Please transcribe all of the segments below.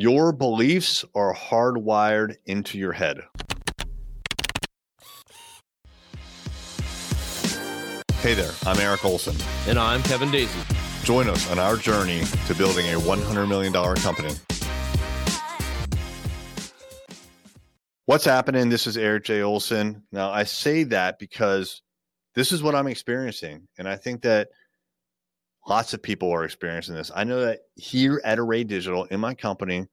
Your beliefs are hardwired into your head. Hey there, I'm Eric Olson. And I'm Kevin Daisy. Join us on our journey to building a $100 million company. What's happening? This is Eric J. Olson. Now, I say that because this is what I'm experiencing. And I think that lots of people are experiencing this. I know that here at Array Digital in my company,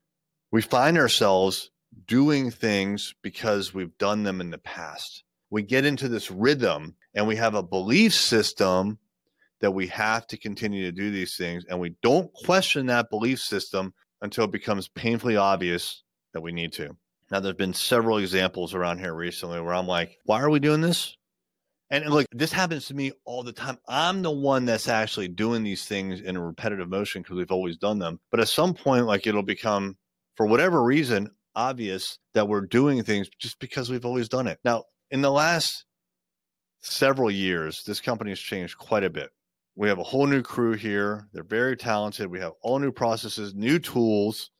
we find ourselves doing things because we've done them in the past. We get into this rhythm and we have a belief system that we have to continue to do these things. And we don't question that belief system until it becomes painfully obvious that we need to. Now, there's been several examples around here recently where I'm like, why are we doing this? And look, this happens to me all the time. I'm the one that's actually doing these things in a repetitive motion because we've always done them. But at some point, like it'll become, for whatever reason, obvious that we're doing things just because we've always done it. Now, in the last several years, this company has changed quite a bit. We have a whole new crew here. They're very talented. We have all new processes, new tools,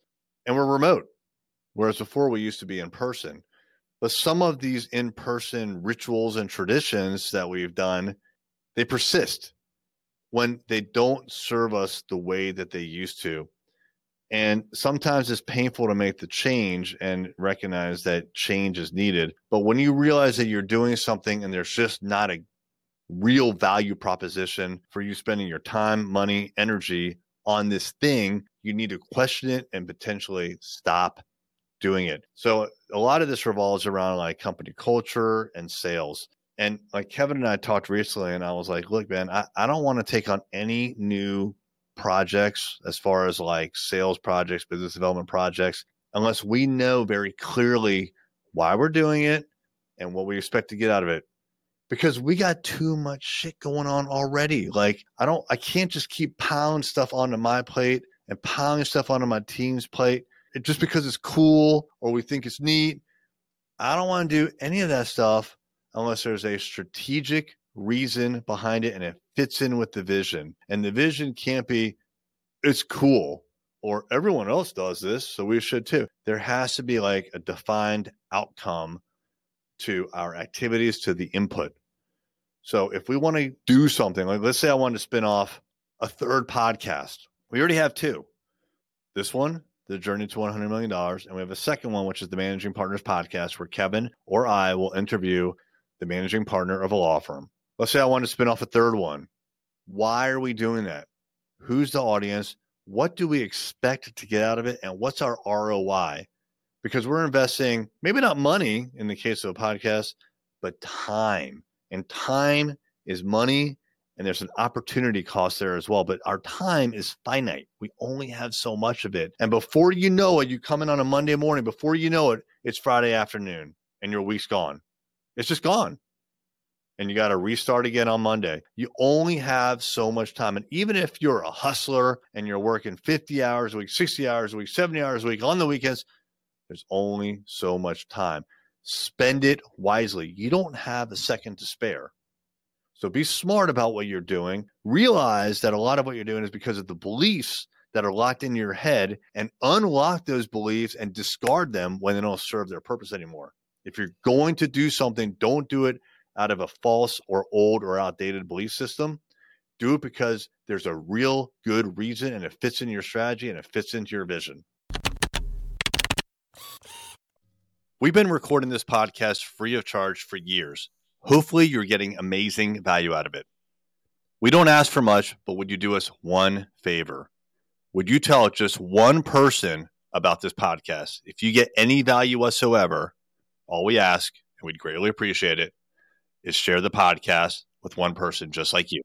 and we're remote. Whereas before we used to be in person. But some of these in person rituals and traditions that we've done, they persist when they don't serve us the way that they used to. And sometimes it's painful to make the change and recognize that change is needed. But when you realize that you're doing something and there's just not a real value proposition for you spending your time, money, energy on this thing, you need to question it and potentially stop doing it. So a lot of this revolves around like company culture and sales. And like Kevin and I talked recently, and I was like, look, man, I, I don't want to take on any new projects as far as like sales projects, business development projects, unless we know very clearly why we're doing it and what we expect to get out of it. Because we got too much shit going on already. Like, I don't, I can't just keep piling stuff onto my plate and piling stuff onto my team's plate just because it's cool or we think it's neat. I don't want to do any of that stuff unless there's a strategic reason behind it and it fits in with the vision. And the vision can't be, it's cool or everyone else does this, so we should too. There has to be like a defined outcome to our activities, to the input. So if we want to do something, like let's say I wanted to spin off a third podcast, we already have two. This one the journey to $100 million. And we have a second one, which is the Managing Partners podcast, where Kevin or I will interview the managing partner of a law firm. Let's say I want to spin off a third one. Why are we doing that? Who's the audience? What do we expect to get out of it? And what's our ROI? Because we're investing maybe not money in the case of a podcast, but time. And time is money and there's an opportunity cost there as well. But our time is finite. We only have so much of it. And before you know it, you come in on a Monday morning, before you know it, it's Friday afternoon and your week's gone. It's just gone. And you got to restart again on Monday. You only have so much time. And even if you're a hustler and you're working 50 hours a week, 60 hours a week, 70 hours a week on the weekends, there's only so much time. Spend it wisely. You don't have a second to spare. So be smart about what you're doing. Realize that a lot of what you're doing is because of the beliefs that are locked in your head and unlock those beliefs and discard them when they don't serve their purpose anymore. If you're going to do something, don't do it out of a false or old or outdated belief system. Do it because there's a real good reason and it fits in your strategy and it fits into your vision. We've been recording this podcast free of charge for years. Hopefully, you're getting amazing value out of it. We don't ask for much, but would you do us one favor? Would you tell just one person about this podcast? If you get any value whatsoever, all we ask, and we'd greatly appreciate it, is share the podcast with one person just like you.